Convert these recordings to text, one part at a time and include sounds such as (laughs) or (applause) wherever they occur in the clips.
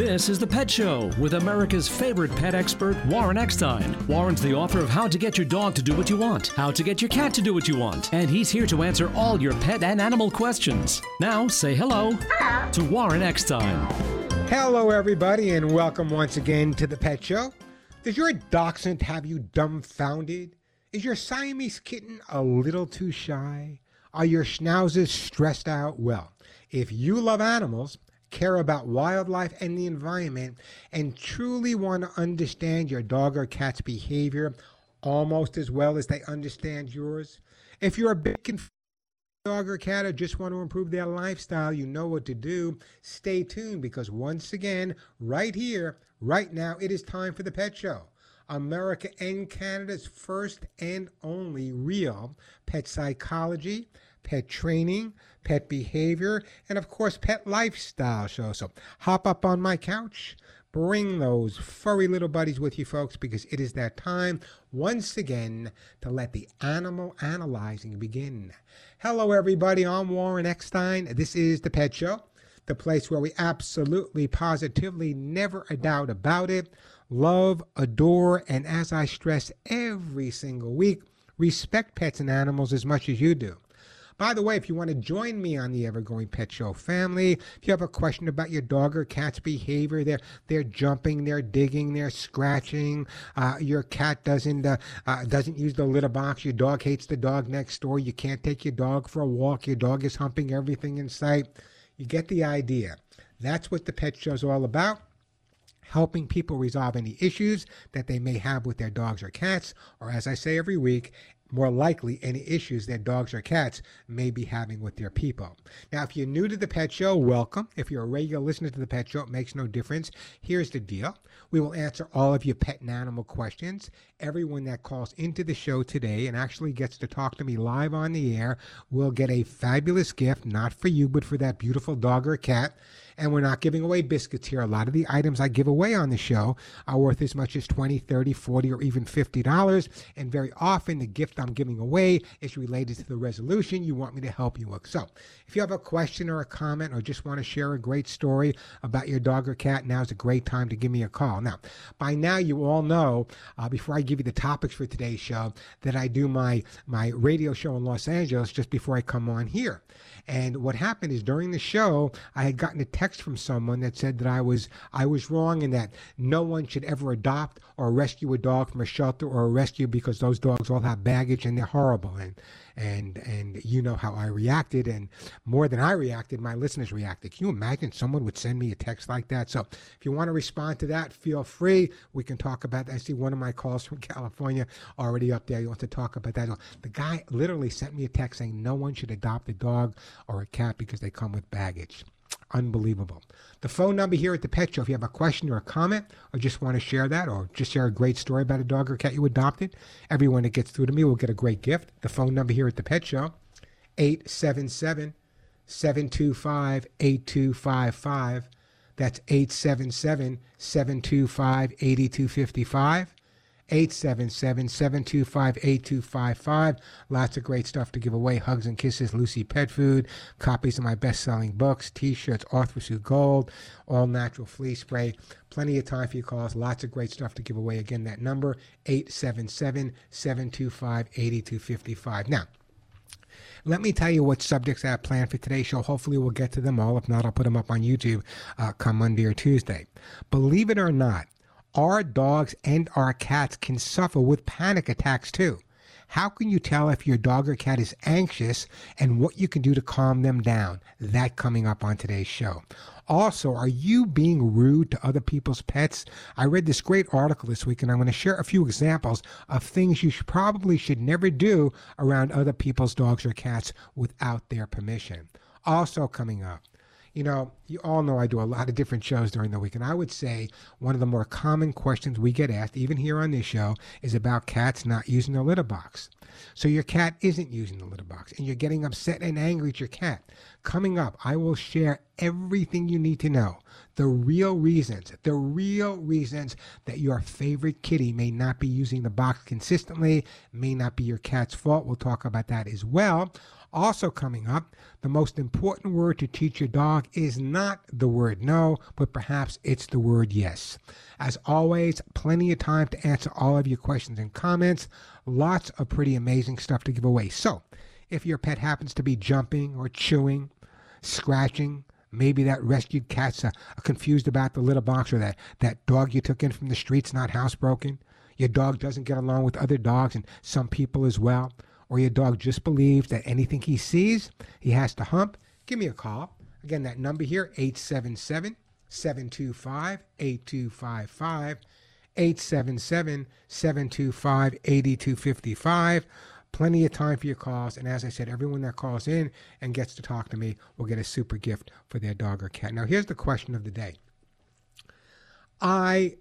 This is The Pet Show with America's favorite pet expert, Warren Eckstein. Warren's the author of How to Get Your Dog to Do What You Want, How to Get Your Cat to Do What You Want, and he's here to answer all your pet and animal questions. Now, say hello to Warren Eckstein. Hello, everybody, and welcome once again to The Pet Show. Does your dachshund have you dumbfounded? Is your Siamese kitten a little too shy? Are your schnauzers stressed out? Well, if you love animals, care about wildlife and the environment, and truly want to understand your dog or cat's behavior almost as well as they understand yours, if you're a bit confused, dog or cat or just want to improve their lifestyle, you know what to do. Stay tuned because once again, right here, right now, it is time for the Pet Show. America and Canada's first and only real pet psychology, pet training, pet behavior, and of course, pet lifestyle show. So hop up on my couch. Bring those furry little buddies with you, folks, because it is that time once again to let the animal analyzing begin. Hello, everybody. I'm Warren Eckstein. This is The Pet Show, the place where we absolutely, positively, never a doubt about it, love, adore, and as I stress every single week, respect pets and animals as much as you do. By the way, if you want to join me on the Evergrowing Pet Show family, if you have a question about your dog or cat's behavior, they're they're jumping, they're digging, they're scratching. Uh, your cat doesn't uh, uh, doesn't use the litter box. Your dog hates the dog next door. You can't take your dog for a walk. Your dog is humping everything in sight. You get the idea. That's what the Pet Show is all about helping people resolve any issues that they may have with their dogs or cats, or as I say every week, more likely any issues that dogs or cats may be having with their people. Now, if you're new to the Pet Show, welcome. If you're a regular listener to the Pet Show, it makes no difference. Here's the deal we will answer all of your pet and animal questions. Everyone that calls into the show today and actually gets to talk to me live on the air will get a fabulous gift, not for you, but for that beautiful dog or cat and we're not giving away biscuits here. A lot of the items I give away on the show are worth as much as 20, 30, 40, or even $50. And very often the gift I'm giving away is related to the resolution you want me to help you with. So if you have a question or a comment or just want to share a great story about your dog or cat, now's a great time to give me a call. Now, by now you all know, uh, before I give you the topics for today's show, that I do my, my radio show in Los Angeles just before I come on here. And what happened is during the show, I had gotten a text from someone that said that I was I was wrong and that no one should ever adopt or rescue a dog from a shelter or a rescue because those dogs all have baggage and they're horrible. And and and you know how I reacted, and more than I reacted, my listeners reacted. Can you imagine someone would send me a text like that? So if you want to respond to that, feel free. We can talk about that. I see one of my calls from (laughs) California already up there. You want to talk about that? The guy literally sent me a text saying no one should adopt a dog or a cat because they come with baggage. Unbelievable. The phone number here at the Pet Show, if you have a question or a comment, or just want to share that, or just share a great story about a dog or cat you adopted, everyone that gets through to me will get a great gift. The phone number here at the Pet Show, 877 725 8255. That's 877 725 8255. 877 725 8255. Lots of great stuff to give away. Hugs and kisses, Lucy Pet Food, copies of my best selling books, t shirts, Arthrosuit Gold, all natural flea spray. Plenty of time for your calls. Lots of great stuff to give away. Again, that number 877 725 8255. Now, let me tell you what subjects I have planned for today's show. Hopefully, we'll get to them all. If not, I'll put them up on YouTube uh, come Monday or Tuesday. Believe it or not, our dogs and our cats can suffer with panic attacks too. How can you tell if your dog or cat is anxious and what you can do to calm them down? That coming up on today's show. Also, are you being rude to other people's pets? I read this great article this week and I'm going to share a few examples of things you should, probably should never do around other people's dogs or cats without their permission. Also, coming up, you know, you all know I do a lot of different shows during the week, and I would say one of the more common questions we get asked, even here on this show, is about cats not using the litter box. So your cat isn't using the litter box, and you're getting upset and angry at your cat. Coming up, I will share everything you need to know the real reasons, the real reasons that your favorite kitty may not be using the box consistently, may not be your cat's fault. We'll talk about that as well. Also, coming up, the most important word to teach your dog is not the word no, but perhaps it's the word yes. As always, plenty of time to answer all of your questions and comments. Lots of pretty amazing stuff to give away. So, if your pet happens to be jumping or chewing, scratching, maybe that rescued cat's uh, confused about the litter box or that, that dog you took in from the streets not housebroken, your dog doesn't get along with other dogs and some people as well, or your dog just believes that anything he sees, he has to hump, give me a call. Again, that number here, 877 725 8255. 877 725 8255. Plenty of time for your calls. And as I said, everyone that calls in and gets to talk to me will get a super gift for their dog or cat. Now, here's the question of the day. I,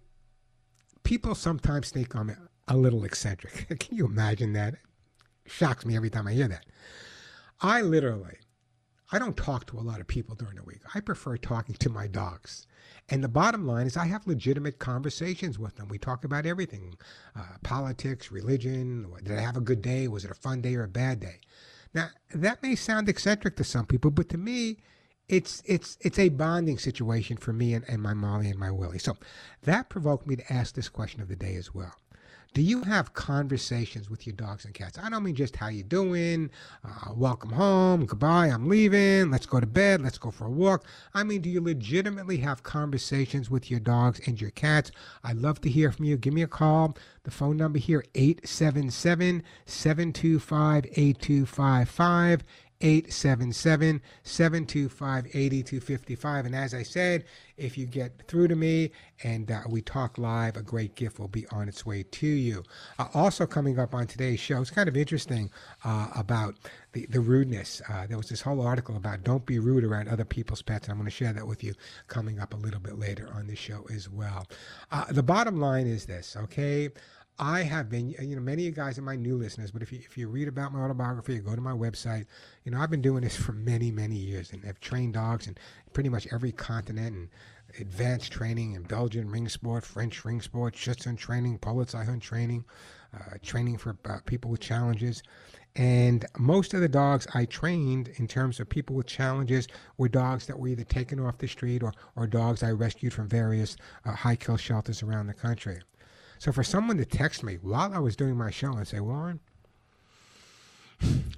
people sometimes think I'm a little eccentric. (laughs) Can you imagine that? Shocks me every time I hear that. I literally, I don't talk to a lot of people during the week. I prefer talking to my dogs. And the bottom line is, I have legitimate conversations with them. We talk about everything uh, politics, religion. Did I have a good day? Was it a fun day or a bad day? Now, that may sound eccentric to some people, but to me, it's it's it's a bonding situation for me and, and my Molly and my Willie. So that provoked me to ask this question of the day as well. Do you have conversations with your dogs and cats? I don't mean just how you doing, uh, welcome home, goodbye, I'm leaving, let's go to bed, let's go for a walk. I mean, do you legitimately have conversations with your dogs and your cats? I'd love to hear from you. Give me a call. The phone number here 877 725 8255 877 725 8255. And as I said, if you get through to me and uh, we talk live, a great gift will be on its way to you. Uh, also, coming up on today's show, it's kind of interesting uh, about the, the rudeness. Uh, there was this whole article about don't be rude around other people's pets, and I'm going to share that with you coming up a little bit later on the show as well. Uh, the bottom line is this, okay? I have been, you know, many of you guys are my new listeners, but if you, if you read about my autobiography or go to my website, you know, I've been doing this for many, many years and have trained dogs in pretty much every continent and advanced training in Belgian ring sport, French ring sport, Schutzhund training, Polizeihund training, uh, training for uh, people with challenges. And most of the dogs I trained in terms of people with challenges were dogs that were either taken off the street or, or dogs I rescued from various uh, high kill shelters around the country. So for someone to text me while I was doing my show and say, Warren,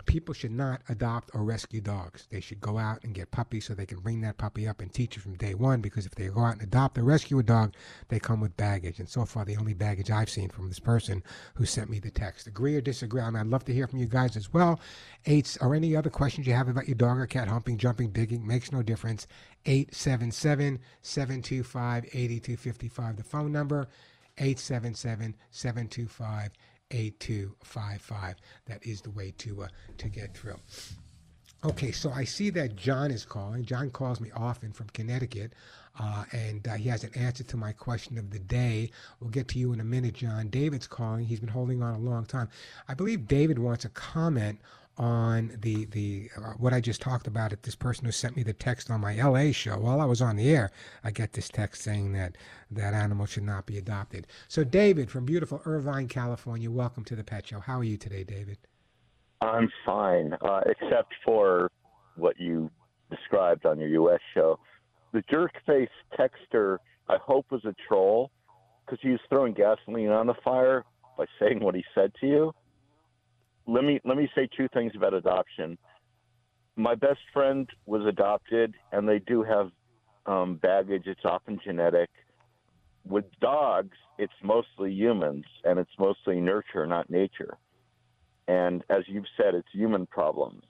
people should not adopt or rescue dogs. They should go out and get puppies so they can bring that puppy up and teach it from day one. Because if they go out and adopt or rescue a dog, they come with baggage. And so far, the only baggage I've seen from this person who sent me the text. Agree or disagree? Mean, I'd love to hear from you guys as well. Eight or any other questions you have about your dog or cat humping, jumping, digging makes no difference. 877 725 8255, the phone number. 877 725 8255. That is the way to, uh, to get through. Okay, so I see that John is calling. John calls me often from Connecticut, uh, and uh, he has an answer to my question of the day. We'll get to you in a minute, John. David's calling. He's been holding on a long time. I believe David wants a comment on the the uh, what I just talked about it this person who sent me the text on my LA show while I was on the air I get this text saying that that animal should not be adopted. So David from beautiful Irvine, California, welcome to the Pet Show. How are you today, David? I'm fine, uh, except for what you described on your U.S. show. The jerk face texter, I hope, was a troll because he was throwing gasoline on the fire by saying what he said to you let me let me say two things about adoption. My best friend was adopted, and they do have um, baggage. It's often genetic. With dogs, it's mostly humans, and it's mostly nurture, not nature. And as you've said, it's human problems,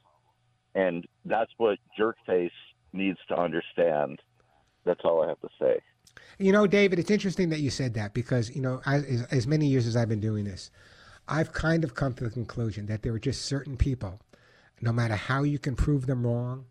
and that's what Jerkface needs to understand. That's all I have to say. You know, David, it's interesting that you said that because you know, as, as many years as I've been doing this, I've kind of come to the conclusion that there are just certain people, no matter how you can prove them wrong,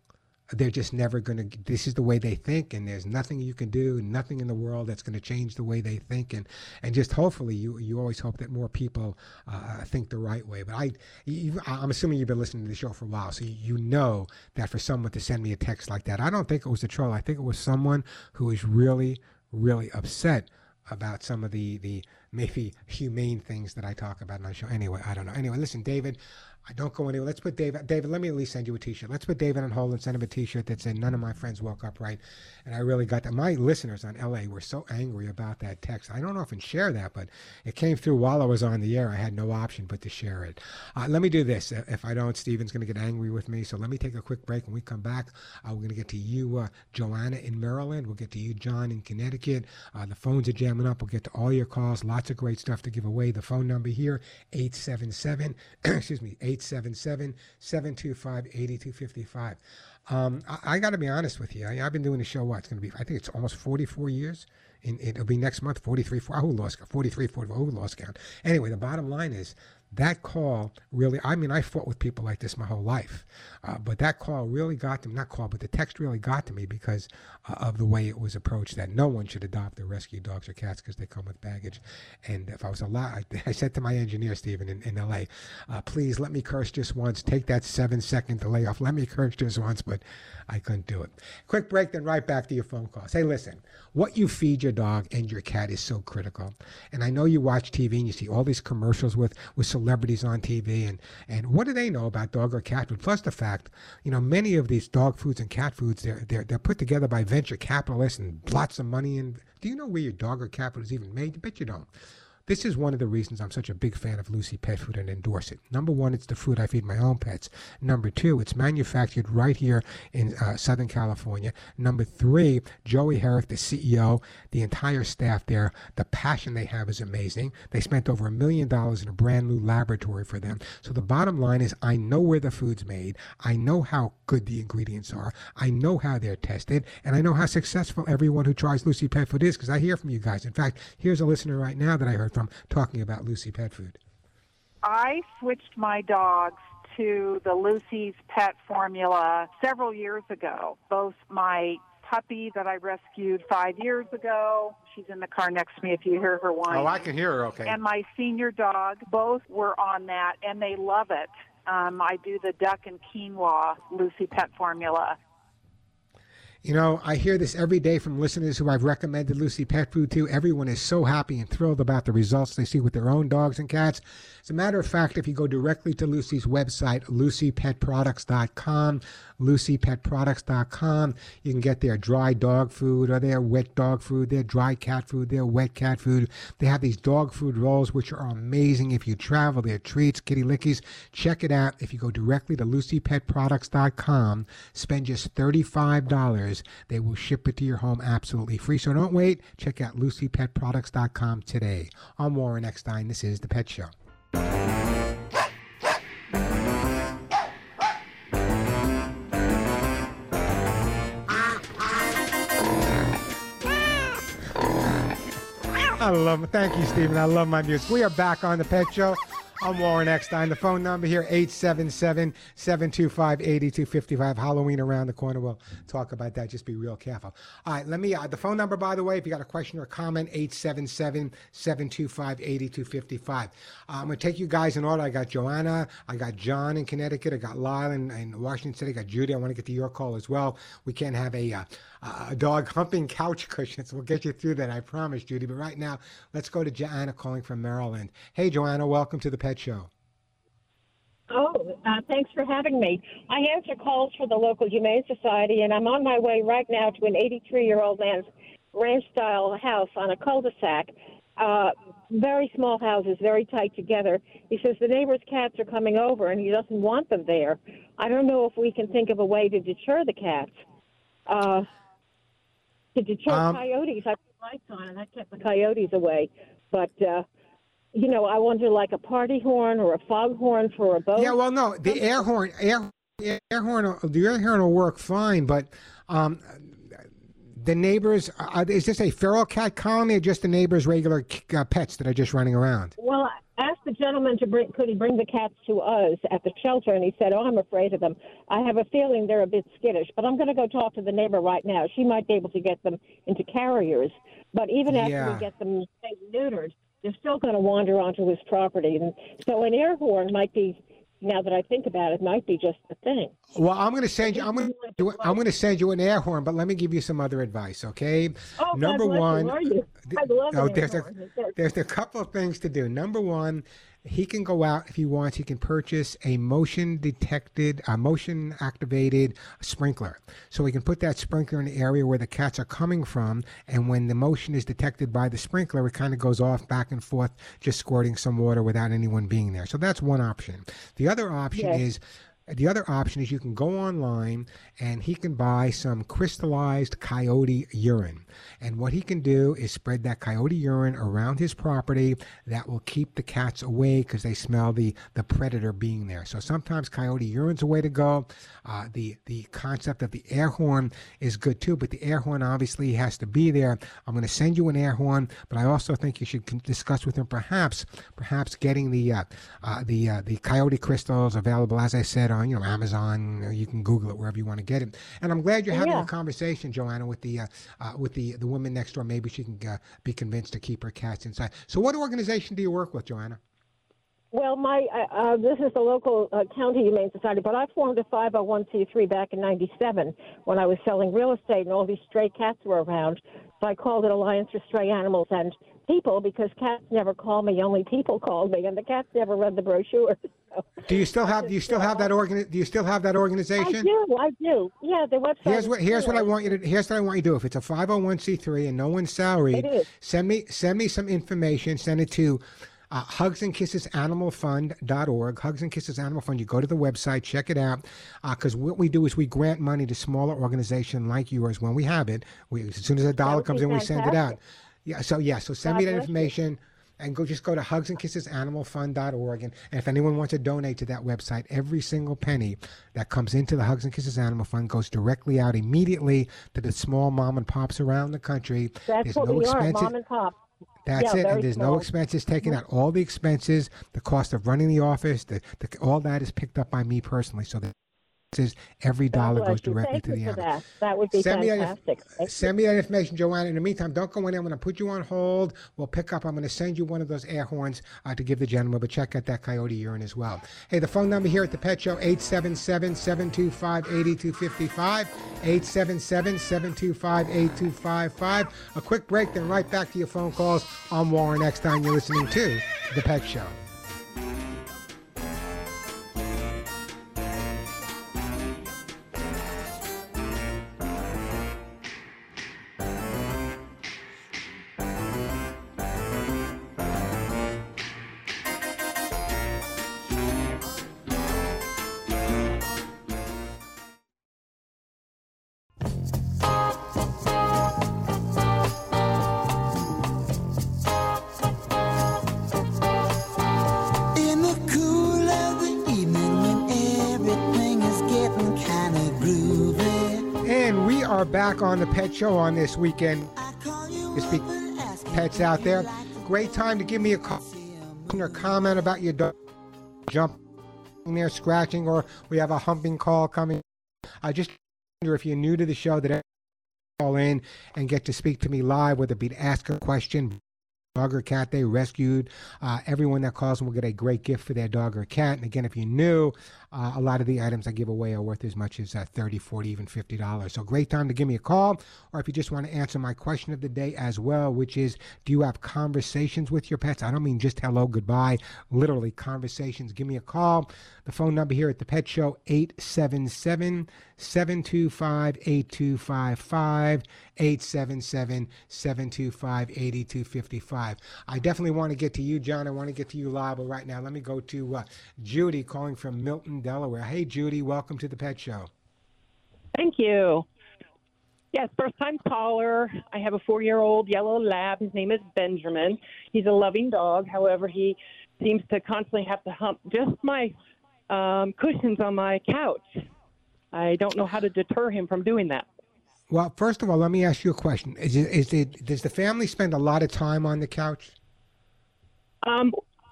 they're just never going to. This is the way they think, and there's nothing you can do, nothing in the world that's going to change the way they think, and and just hopefully you you always hope that more people uh, think the right way. But I, you, I'm assuming you've been listening to the show for a while, so you know that for someone to send me a text like that, I don't think it was a troll. I think it was someone who is really really upset about some of the the maybe humane things that I talk about on the show. Anyway, I don't know. Anyway, listen, David, I don't go anywhere. Let's put David. David, let me at least send you a T-shirt. Let's put David on hold and send him a T-shirt that said "None of my friends woke up right," and I really got that. My listeners on LA were so angry about that text. I don't often share that, but it came through while I was on the air. I had no option but to share it. Uh, let me do this. If I don't, Steven's going to get angry with me. So let me take a quick break. When we come back, uh, we're going to get to you, uh, Joanna in Maryland. We'll get to you, John in Connecticut. Uh, the phones are jamming up. We'll get to all your calls. Lots of great stuff to give away. The phone number here: eight seven seven. (clears throat) Excuse me, eight seven seven. 725 8255. Um, I, I got to be honest with you. I, have been doing the show, what? It's going to be, I think it's almost 44 years. In, it'll be next month, 43, 4, who lost, 43, 44, who lost count. Anyway, the bottom line is that call really, I mean, I fought with people like this my whole life. Uh, but that call really got to me, not call, but the text really got to me because uh, of the way it was approached that no one should adopt or rescue dogs or cats because they come with baggage. And if I was allowed, I, (laughs) I said to my engineer, Stephen, in, in LA, uh, please let me curse just once. Take that seven second delay off. Let me curse just once, but I couldn't do it. Quick break, then right back to your phone calls. Hey, listen, what you feed your dog and your cat is so critical. And I know you watch TV and you see all these commercials with, with celebrities on TV, and, and what do they know about dog or cat food? Plus the fact you know, many of these dog foods and cat foods, they're, they're, they're put together by venture capitalists and lots of money. And do you know where your dog or cat food is even made? I bet you don't. This is one of the reasons I'm such a big fan of Lucy Pet Food and endorse it. Number one, it's the food I feed my own pets. Number two, it's manufactured right here in uh, Southern California. Number three, Joey Herrick, the CEO, the entire staff there, the passion they have is amazing. They spent over a million dollars in a brand new laboratory for them. So the bottom line is I know where the food's made. I know how good the ingredients are. I know how they're tested. And I know how successful everyone who tries Lucy Pet Food is because I hear from you guys. In fact, here's a listener right now that I heard from talking about Lucy Pet Food? I switched my dogs to the Lucy's Pet formula several years ago. Both my puppy that I rescued five years ago. She's in the car next to me if you hear her whine. Oh, I can hear her okay. And my senior dog, both were on that and they love it. Um, I do the duck and quinoa Lucy Pet formula. You know, I hear this every day from listeners who I've recommended Lucy Pet Food to. Everyone is so happy and thrilled about the results they see with their own dogs and cats. As a matter of fact, if you go directly to Lucy's website, lucypetproducts.com, lucypetproducts.com, you can get their dry dog food or their wet dog food, their dry cat food, their wet cat food. They have these dog food rolls, which are amazing if you travel. They're treats, kitty lickies. Check it out. If you go directly to lucypetproducts.com, spend just $35. They will ship it to your home absolutely free. So don't wait. Check out lucypetproducts.com today. I'm Warren Eckstein. This is The Pet Show. I love. Thank you, Stephen. I love my music. We are back on the Pet Show. I'm Warren Eckstein. The phone number here, 877-725-8255. Halloween around the corner. We'll talk about that. Just be real careful. All right, let me, uh, the phone number, by the way, if you got a question or a comment, 877-725-8255. Uh, I'm going to take you guys in order. I got Joanna. I got John in Connecticut. I got Lyle in, in Washington State. I got Judy. I want to get to your call as well. We can't have a, uh, a dog humping couch cushions. We'll get you through that, I promise, Judy. But right now, let's go to Joanna calling from Maryland. Hey, Joanna, welcome to the Pet Show. Oh, uh, thanks for having me. I answer calls for the local Humane Society, and I'm on my way right now to an 83 year old man's ranch style house on a cul de sac. Uh, very small houses, very tight together. He says the neighbor's cats are coming over and he doesn't want them there. I don't know if we can think of a way to deter the cats. Uh, to deter um, coyotes. I put lights on, and that kept the coyotes away. But uh, you know, I wonder like a party horn or a fog horn for a boat. Yeah, well, no, the air horn, air, air horn, the air horn will work fine, but um, the neighbors, uh, is this a feral cat colony or just the neighbors' regular uh, pets that are just running around? Well, I asked the gentleman to bring, could he bring the cats to us at the shelter, and he said, "Oh, I'm afraid of them. I have a feeling they're a bit skittish, but I'm going to go talk to the neighbor right now. She might be able to get them into carriers. But even after yeah. we get them neutered, they're still going to wander onto his property, and so an air horn might be now that I think about it, might be just the thing. Well, I'm going to send you. I'm going to. I'm going to send you an air horn, but let me give you some other advice, okay? Oh, Number God one, You. Are you? I love oh, there's a air horn. It's- there's a couple of things to do. Number one, he can go out if he wants. He can purchase a motion detected, a motion activated sprinkler. So he can put that sprinkler in the area where the cats are coming from, and when the motion is detected by the sprinkler, it kind of goes off back and forth, just squirting some water without anyone being there. So that's one option. The other option Yes. is the other option is you can go online and he can buy some crystallized coyote urine. And what he can do is spread that coyote urine around his property. That will keep the cats away because they smell the, the predator being there. So sometimes coyote urine's a way to go. Uh, the, the concept of the air horn is good too, but the air horn obviously has to be there. I'm going to send you an air horn, but I also think you should discuss with him perhaps, perhaps getting the, uh, uh, the, uh, the coyote crystals available, as I said, on, you know, Amazon. You can Google it wherever you want to get it. And I'm glad you're having Yeah. a conversation, Joanna, with the, uh, uh, with the, the woman next door. Maybe she can uh, be convinced to keep her cats inside. So what organization do you work with, Joanna? Well, my uh, uh, this is the local uh, county humane society, but I formed a 501c3 back in '97 when I was selling real estate and all these stray cats were around. So I called it Alliance for Stray Animals and People because cats never call me, only people called me, and the cats never read the brochure. (laughs) So Do you still have, do you still have that organ, do you still have that organization? I do, I do. Yeah, the website. Here's what here's what I want you to here's what I want you to do. If it's a 501c3 and no one's salaried, send me send me some information. Send it to uh, Hugs and Kisses Animal Fund.org. Hugs and Kisses Animal Fund. You go to the website, check it out. Because what we do is we grant money to smaller organizations like yours when we have it. We, as soon as a dollar comes in, we send it out. Yeah. So yeah. So send God me that bless you. information and go just go to hugsandkissesanimalfund.org. and kisses animal fund.org and, if anyone wants to donate to that website every single penny that comes into the hugs and kisses animal fund goes directly out immediately to the small mom and pops around the country That's there's what no we are, mom and pop. that's Yeah, it, and there's no expenses taken out. All the expenses, the cost of running the office, the, the all that is picked up by me personally. So the is every dollar goes directly Thank to the animal. that. That would be Send me that fantastic. Send me that information, Joanna. In the meantime, don't go in. I'm going to put you on hold. We'll pick up. I'm going to send you one of those air horns uh, to give the gentleman, but check out that coyote urine as well. Hey, the phone number here at the Pet Show, 877-725-8255, 877-725-8255. A quick break, then right back to your phone calls I'm Warren Next time you're listening to The Pet Show. Are back on The Pet Show on this weekend. Ask you pets out there. Great time to give me a call or comment about your dog jumping there, scratching, or we have a humping call coming. I just wonder if you're new to the show that call in and get to speak to me live, whether it be to ask a question, dog or cat they rescued. Uh, everyone that calls will get a great gift for their dog or cat. And again, if you're new, uh, a lot of the items I give away are worth as much as uh, 30 40 even $50. So great time to give me a call. Or if you just want to answer my question of the day as well, which is, do you have conversations with your pets? I don't mean just hello, goodbye, literally conversations. Give me a call. The phone number here at the Pet Show, 877 725 8255. 877 725 8255. I definitely want to get to you, John. I want to get to you live, but right now, let me go to uh, Judy calling from Milton, Delaware. Hey, Judy, welcome to the Pet Show. Thank you. Yes, first time caller. I have a four year old yellow lab. His name is Benjamin. He's a loving dog. However, he seems to constantly have to hump just my um, cushions on my couch. I don't know how to deter him from doing that. Well, first of all, let me ask you a question. Is it, is it, does the family spend a lot of time on the couch? Um,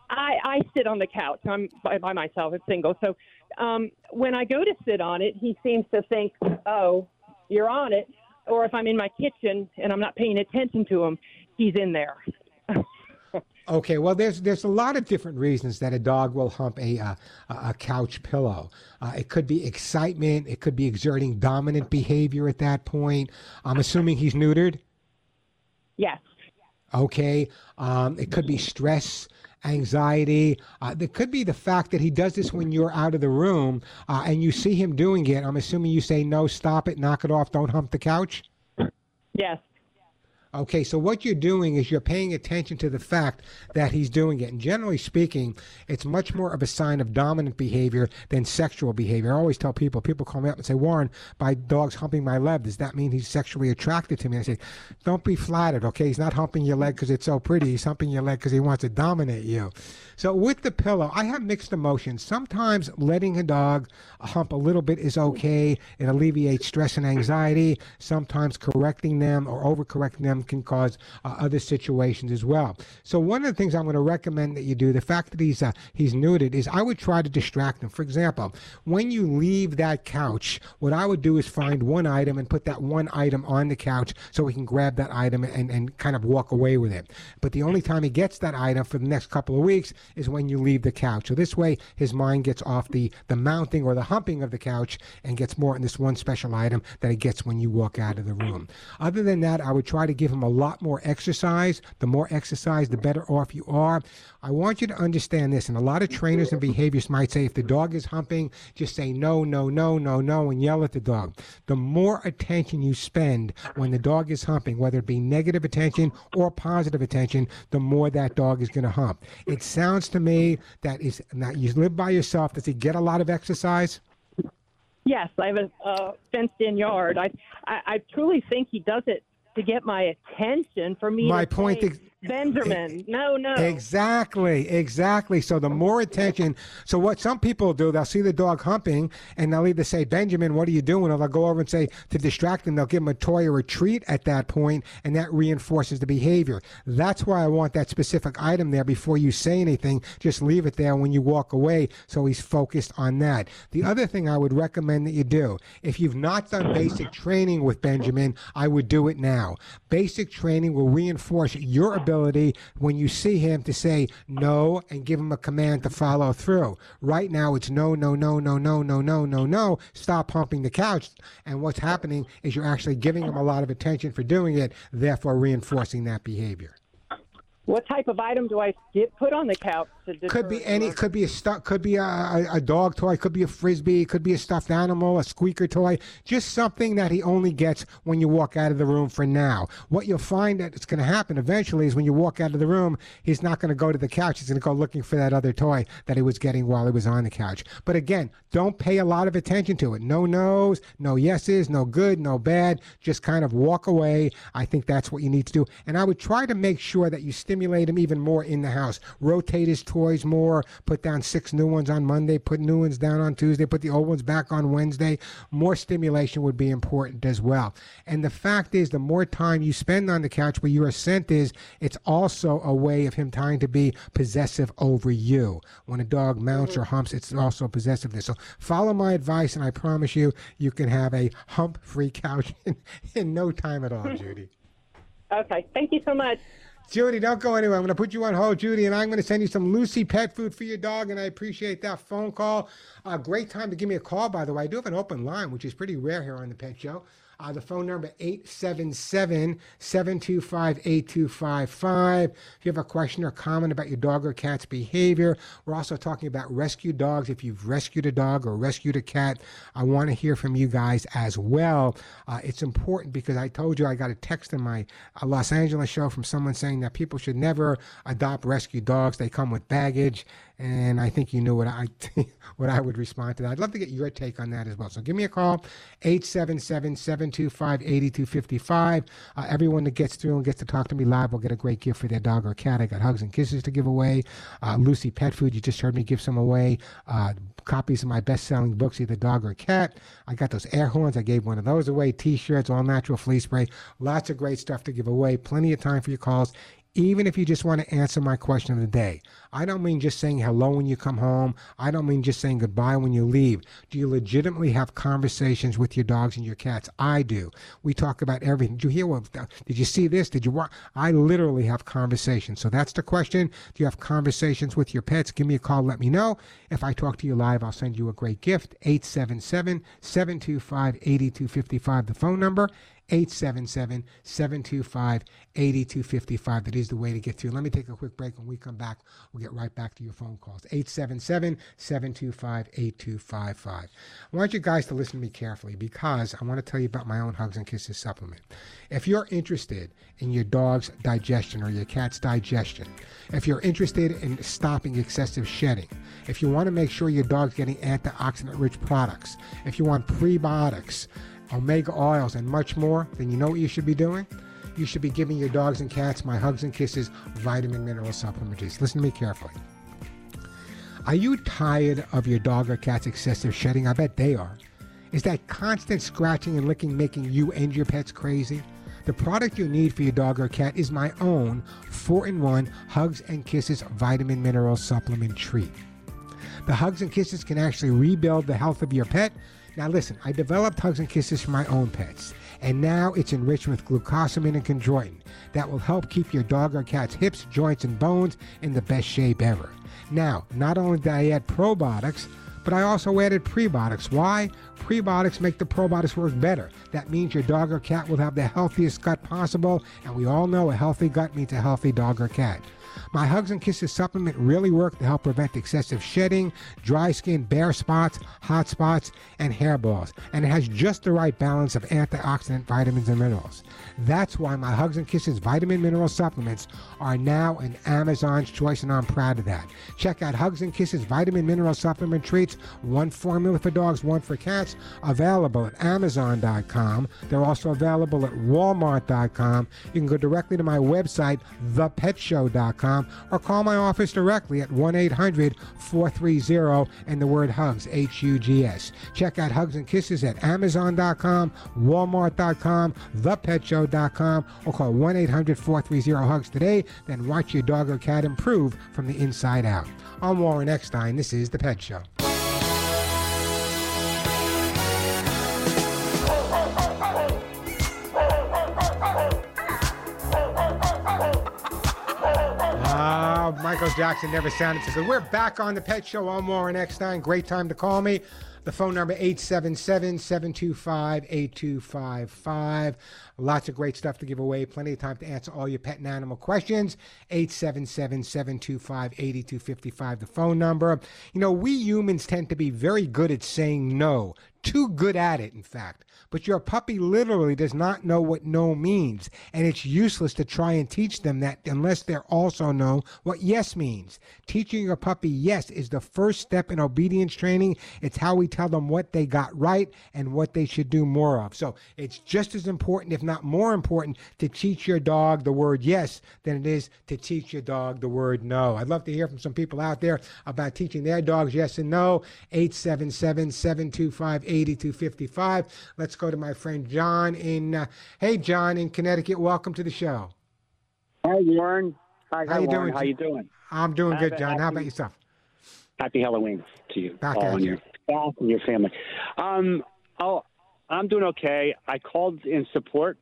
I, I sit on the couch. I'm by, by myself. It's single. So um, when I go to sit on it, he seems to think, "Oh, you're on it." Or if I'm in my kitchen and I'm not paying attention to him, he's in there. (laughs) Okay, well, there's there's a lot of different reasons that a dog will hump a uh, a couch pillow. Uh, it could be excitement. It could be exerting dominant behavior at that point. I'm assuming he's neutered. Yes. Okay. Um, it could be stress, anxiety. Uh, there could be the fact that he does this when you're out of the room uh, and you see him doing it. I'm assuming you say, no, stop it, knock it off, don't hump the couch. Yes. Okay, so what you're doing is you're paying attention to the fact that he's doing it. And generally speaking, it's much more of a sign of dominant behavior than sexual behavior. I always tell people, people call me up and say, Warren, my dog's humping my leg. Does that mean he's sexually attracted to me? I say, don't be flattered, okay? He's not humping your leg because it's so pretty. He's humping your leg because he wants to dominate you. So with the pillow, I have mixed emotions. Sometimes letting a dog hump a little bit is okay. It alleviates stress and anxiety. Sometimes correcting them or overcorrecting them can cause uh, other situations as well. So one of the things I'm going to recommend that you do, the fact that he's uh, he's neutered, is I would try to distract him. For example, when you leave that couch, what I would do is find one item and put that one item on the couch so he can grab that item and, and kind of walk away with it. But the only time he gets that item for the next couple of weeks is when you leave the couch. So this way his mind gets off the, the mounting or the humping of the couch and gets more in this one special item that he gets when you walk out of the room. Other than that, I would try to give him a lot more exercise. The more exercise, the better off you are. I want you to understand this, and a lot of trainers and behaviorists might say if the dog is humping, just say no, no, no, no, no, and yell at the dog. The more attention you spend when the dog is humping, whether it be negative attention or positive attention, the more that dog is going to hump. It sounds to me that is now you live by yourself. Does he get a lot of exercise? Yes, I have a uh, fenced-in yard. I, I I truly think he does it to get my attention for me. My point say, ex- Benjamin. No, no. Exactly, exactly. So the more attention. So what some people do, they'll see the dog humping, and they'll either say, "Benjamin, what are you doing?" or they'll go over and say to distract them, they'll give him a toy or a treat at that point, and that reinforces the behavior. That's why I want that specific item there before you say anything. Just leave it there when you walk away, so he's focused on that. The other thing I would recommend that you do, if you've not done basic training with Benjamin, I would do it now. Basic training will reinforce your ability when you see him to say no and give him a command to follow through. Right now, it's no, no, no, no, no, no, no, no, no. Stop pumping the couch. And what's happening is you're actually giving him a lot of attention for doing it, therefore reinforcing that behavior. What type of item do I get put on the couch? Could be deter- any. Could be a stu- Could be a, a, a dog toy. Could be a frisbee. Could be a stuffed animal. A squeaker toy. Just something that he only gets when you walk out of the room. For now, what you'll find that it's going to happen eventually is when you walk out of the room, he's not going to go to the couch. He's going to go looking for that other toy that he was getting while he was on the couch. But again, don't pay a lot of attention to it. No no's, no yeses, no good, no bad. Just kind of walk away. I think that's what you need to do. And I would try to make sure that you stimulate him even more in the house. Rotate his toys more. Put down six new ones on Monday. Put new ones down on Tuesday. Put the old ones back on Wednesday. More stimulation would be important as well. And the fact is, the more time you spend on the couch where your scent is, it's also a way of him trying to be possessive over you. When a dog mounts or humps, it's also possessiveness. So follow my advice, and I promise you, you can have a hump-free couch (laughs) in, in no time at all, (laughs) Judy. Okay. Thank you so much. Judy, don't go anywhere. I'm going to put you on hold, Judy, and I'm going to send you some Lucy pet food for your dog, and I appreciate that phone call. A great time to give me a call, by the way. I do have an open line, which is pretty rare here on the Pet Show. Uh, the phone number 877-725-8255. If you have a question or comment about your dog or cat's behavior, we're also talking about rescue dogs. If you've rescued a dog or rescued a cat, I want to hear from you guys as well. Uh, it's important because I told you I got a text in my uh, Los Angeles show from someone saying that people should never adopt rescue dogs. They come with baggage and I think you knew what I (laughs) what I would respond to that. I'd love to get your take on that as well. So give me a call, 877-725-8255. Uh, everyone that gets through and gets to talk to me live will get a great gift for their dog or cat. I got hugs and kisses to give away. Uh, Lucy Pet Food, you just heard me give some away. Uh, copies of my best-selling books, either dog or cat. I got those air horns. I gave one of those away. T-shirts, all natural flea spray. Lots of great stuff to give away. Plenty of time for your calls even if you just want to answer my question of the day. I don't mean just saying hello when you come home. I don't mean just saying goodbye when you leave. Do you legitimately have conversations with your dogs and your cats? I do. We talk about everything. Did you hear what? Did you see this? Did you? I literally have conversations. So that's the question. Do you have conversations with your pets? Give me a call. Let me know. If I talk to you live, I'll send you a great gift. 877 725 8255, the phone number. 877 725 8255. That is the way to get to. Let me take a quick break. When we come back, we'll get right back to your phone calls. 877 725 8255. I want you guys to listen to me carefully because I want to tell you about my own Hugs and Kisses supplement. If you're interested in your dog's digestion or your cat's digestion, if you're interested in stopping excessive shedding, if you want to make sure your dog's getting antioxidant rich products, if you want prebiotics, omega oils, and much more, then you know what you should be doing? You should be giving your dogs and cats my Hugs and Kisses vitamin mineral supplements. Listen to me carefully. Are you tired of your dog or cat's excessive shedding? I bet they are. Is that constant scratching and licking making you and your pets crazy? The product you need for your dog or cat is my own 4 in 1 Hugs and Kisses vitamin mineral supplement treat. The Hugs and Kisses can actually rebuild the health of your pet now, listen, I developed Hugs and Kisses for my own pets, and now it's enriched with glucosamine and chondroitin that will help keep your dog or cat's hips, joints, and bones in the best shape ever. Now, not only did I add probiotics, but I also added prebiotics. Why? Prebiotics make the probiotics work better. That means your dog or cat will have the healthiest gut possible, and we all know a healthy gut means a healthy dog or cat. My Hugs and Kisses supplement really work to help prevent excessive shedding, dry skin, bare spots, hot spots, and hairballs. And it has just the right balance of antioxidant vitamins and minerals. That's why my Hugs and Kisses vitamin mineral supplements are now an Amazon's choice, and I'm proud of that. Check out Hugs and Kisses vitamin mineral supplement treats, one formula for dogs, one for cats, available at Amazon.com. They're also available at Walmart.com. You can go directly to my website, thepetshow.com, or call my office directly at 1 800 430 and the word hugs, H U G S. Check out Hugs and Kisses at Amazon.com, Walmart.com, thepetshow.com, or call 1 800 430 HUGS today. Then watch your dog or cat improve from the inside out. I'm Warren Eckstein. This is The Pet Show. Michael Jackson never sounded so good. We're back on the Pet Show. I'm Warren Eckstein. Great time to call me. The phone number 877-725-8255. Lots of great stuff to give away. Plenty of time to answer all your pet and animal questions. 877-725-8255 the phone number. You know, we humans tend to be very good at saying no. Too good at it, in fact. But your puppy literally does not know what no means, and it's useless to try and teach them that unless they're also know what yes means. Teaching your puppy yes is the first step in obedience training. It's how we tell them what they got right and what they should do more of. So it's just as important, if not more important, to teach your dog the word yes than it is to teach your dog the word no. I'd love to hear from some people out there about teaching their dogs yes and no. 877 725 8255. Let's go to my friend John in, uh, hey, John in Connecticut. Welcome to the show. Hi, Warren. Hi, How hi, you Warren. doing, How you doing? I'm doing Have good, John. How about yourself? Happy Halloween to you Back all and you. your staff and your family. Um, oh, I'm doing okay. I called in support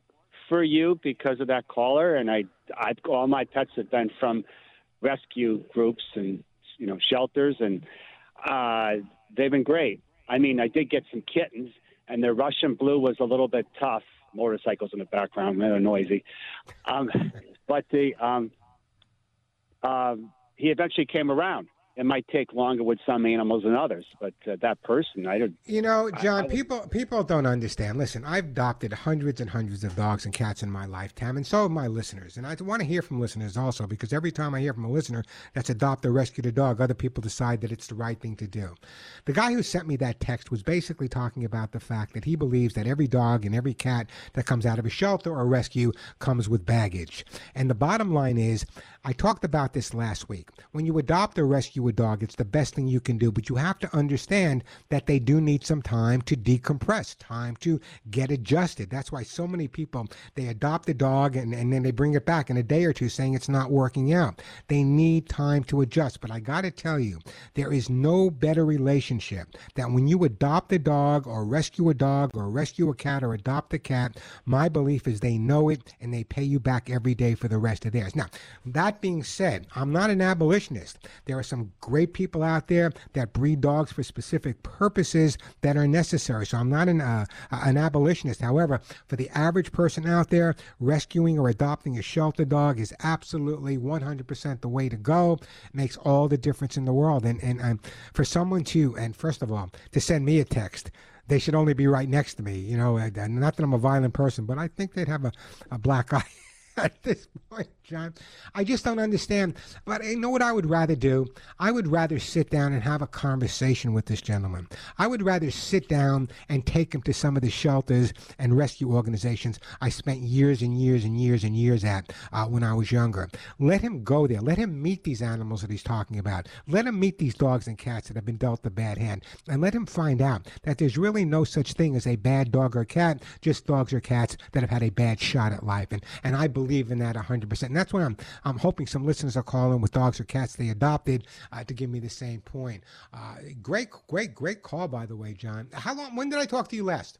for you because of that caller, and I, I all my pets have been from rescue groups and you know shelters, and uh, they've been great. I mean, I did get some kittens, and their Russian blue was a little bit tough. Motorcycles in the background, they're noisy. Um, but the um, um, he eventually came around. It might take longer with some animals than others, but uh, that person, I don't. You know, John, I- people people don't understand. Listen, I've adopted hundreds and hundreds of dogs and cats in my lifetime, and so have my listeners. And I want to hear from listeners also, because every time I hear from a listener that's adopted or rescued a dog, other people decide that it's the right thing to do. The guy who sent me that text was basically talking about the fact that he believes that every dog and every cat that comes out of a shelter or a rescue comes with baggage. And the bottom line is, I talked about this last week. When you adopt or rescue dog. It's the best thing you can do. But you have to understand that they do need some time to decompress, time to get adjusted. That's why so many people they adopt a dog and, and then they bring it back in a day or two saying it's not working out. They need time to adjust. But I gotta tell you, there is no better relationship that when you adopt a dog or rescue a dog or rescue a cat or adopt a cat, my belief is they know it and they pay you back every day for the rest of theirs. Now, that being said, I'm not an abolitionist. There are some great people out there that breed dogs for specific purposes that are necessary. So I'm not an uh, an abolitionist. However, for the average person out there, rescuing or adopting a shelter dog is absolutely 100% the way to go. It makes all the difference in the world. And and um, for someone to and first of all to send me a text they should only be right next to me. You know, not that I'm a violent person, but I think they'd have a, a black (laughs) eye at this point. John. I just don't understand. But you know what I would rather do? I would rather sit down and have a conversation with this gentleman. I would rather sit down and take him to some of the shelters and rescue organizations I spent years and years and years and years at uh, when I was younger. Let him go there. Let him meet these animals that he's talking about. Let him meet these dogs and cats that have been dealt the bad hand. And let him find out that there's really no such thing as a bad dog or cat, just dogs or cats that have had a bad shot at life. And, and I believe in that 100% that's why I'm I'm hoping some listeners are calling with dogs or cats they adopted uh, to give me the same point. Uh, great, great, great call by the way, John. How long? When did I talk to you last?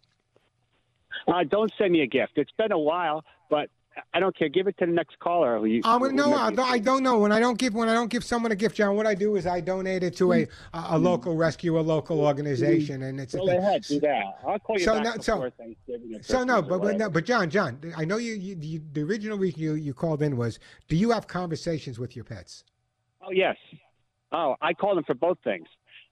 Uh, don't send me a gift. It's been a while, but I don't care. Give it to the next caller. You, um, no, I don't, I don't know. When I don't give when I don't give someone a gift, John, what I do is I donate it to a a, a local rescue, a local organization, and it's. Go ahead, do that. I'll call you so back no, before so, Thanksgiving. So no, but, but no, but John, John, I know you, you, you. The original reason you you called in was, do you have conversations with your pets? Oh yes. Oh, I called them for both things,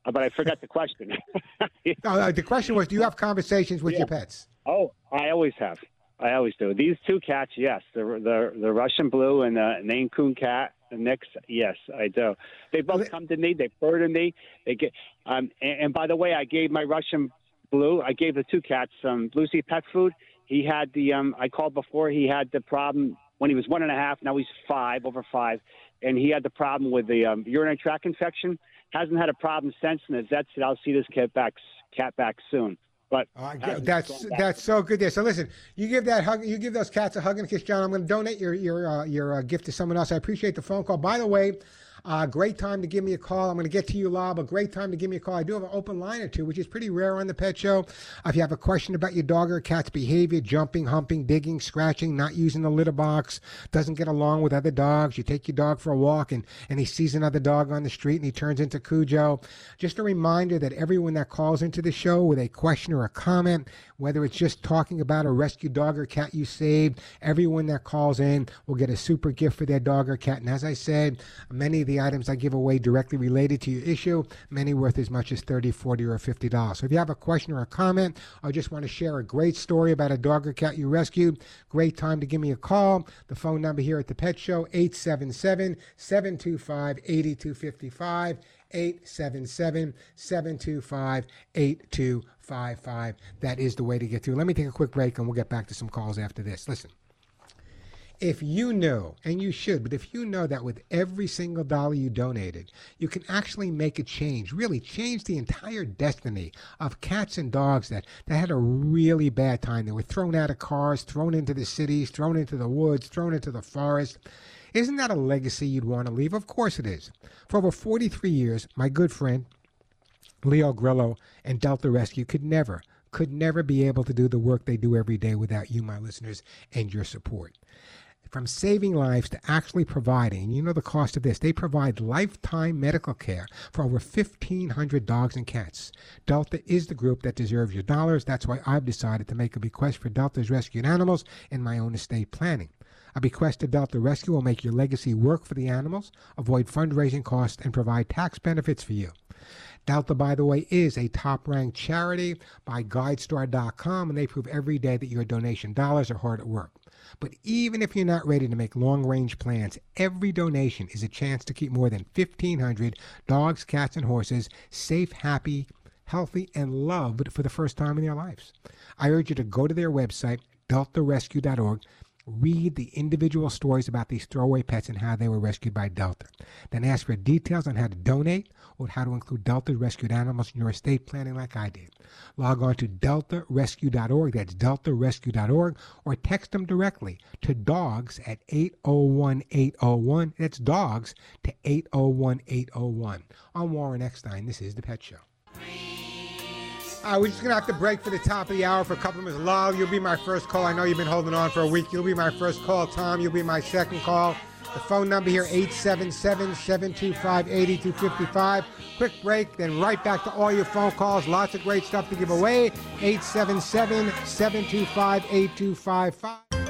uh, but I forgot the question. (laughs) uh, the question was, do you have conversations with Yeah. your pets? Oh, I always have. I always do. These two cats, yes, the the the Russian blue and the Maine Coon cat, the mix, yes, I do. They both come to me. They to me. They get. Um, and, and by the way, I gave my Russian blue. I gave the two cats some Lucy pet food. He had the. Um, I called before. He had the problem when he was one and a half. Now he's five, over five, and he had the problem with the um, urinary tract infection. Hasn't had a problem since, and the vet said I'll see this cat back cat back soon. But hasn't That's that's so good there. So listen, you give that hug, you give those cats a hug and a kiss, John. I'm going to donate your your uh, your uh, gift to someone else. I appreciate the phone call. By the way, uh, great time to give me a call. I'm going to get to you, Lob. A great time to give me a call. I do have an open line or two, which is pretty rare on the Pet Show. If you have a question about your dog or cat's behavior, jumping, humping, digging, scratching, not using the litter box, doesn't get along with other dogs, you take your dog for a walk and and he sees another dog on the street and he turns into Cujo. Just a reminder that everyone that calls into the show with a question or a comment, whether it's just talking about a rescue dog or cat you saved, everyone that calls in will get a super gift for their dog or cat. And as I said, many of the items I give away directly related to your issue, many worth as much as $30, 40 or $50. So if you have a question or a comment, or just want to share a great story about a dog or cat you rescued, great time to give me a call. The phone number here at the Pet Show, 877 725 8255. 877 725 8255. That is the way to get through. Let me take a quick break and we'll get back to some calls after this. Listen, if you know, and you should, but if you know that with every single dollar you donated, you can actually make a change, really change the entire destiny of cats and dogs that, that had a really bad time. They were thrown out of cars, thrown into the cities, thrown into the woods, thrown into the forest. Isn't that a legacy you'd want to leave? Of course it is. For over 43 years, my good friend, Leo Grillo and Delta Rescue could never, could never be able to do the work they do every day without you, my listeners, and your support. From saving lives to actually providing, you know the cost of this, they provide lifetime medical care for over 1,500 dogs and cats. Delta is the group that deserves your dollars. That's why I've decided to make a bequest for Delta's rescued animals in my own estate planning. A bequest to Delta Rescue will make your legacy work for the animals, avoid fundraising costs, and provide tax benefits for you. Delta, by the way, is a top ranked charity by GuideStar.com, and they prove every day that your donation dollars are hard at work. But even if you're not ready to make long range plans, every donation is a chance to keep more than 1,500 dogs, cats, and horses safe, happy, healthy, and loved for the first time in their lives. I urge you to go to their website, deltarescue.org, Read the individual stories about these throwaway pets and how they were rescued by Delta. Then ask for details on how to donate or how to include Delta rescued animals in your estate planning like I did. Log on to deltarescue.org, that's deltarescue.org, or text them directly to dogs at 801 801. That's dogs to 801 801. I'm Warren Eckstein. This is The Pet Show. Uh, we're just going to have to break for the top of the hour for a couple of minutes. Lal, you'll be my first call. I know you've been holding on for a week. You'll be my first call. Tom, you'll be my second call. The phone number here, 877-725-8255. Quick break, then right back to all your phone calls. Lots of great stuff to give away. 877-725-8255.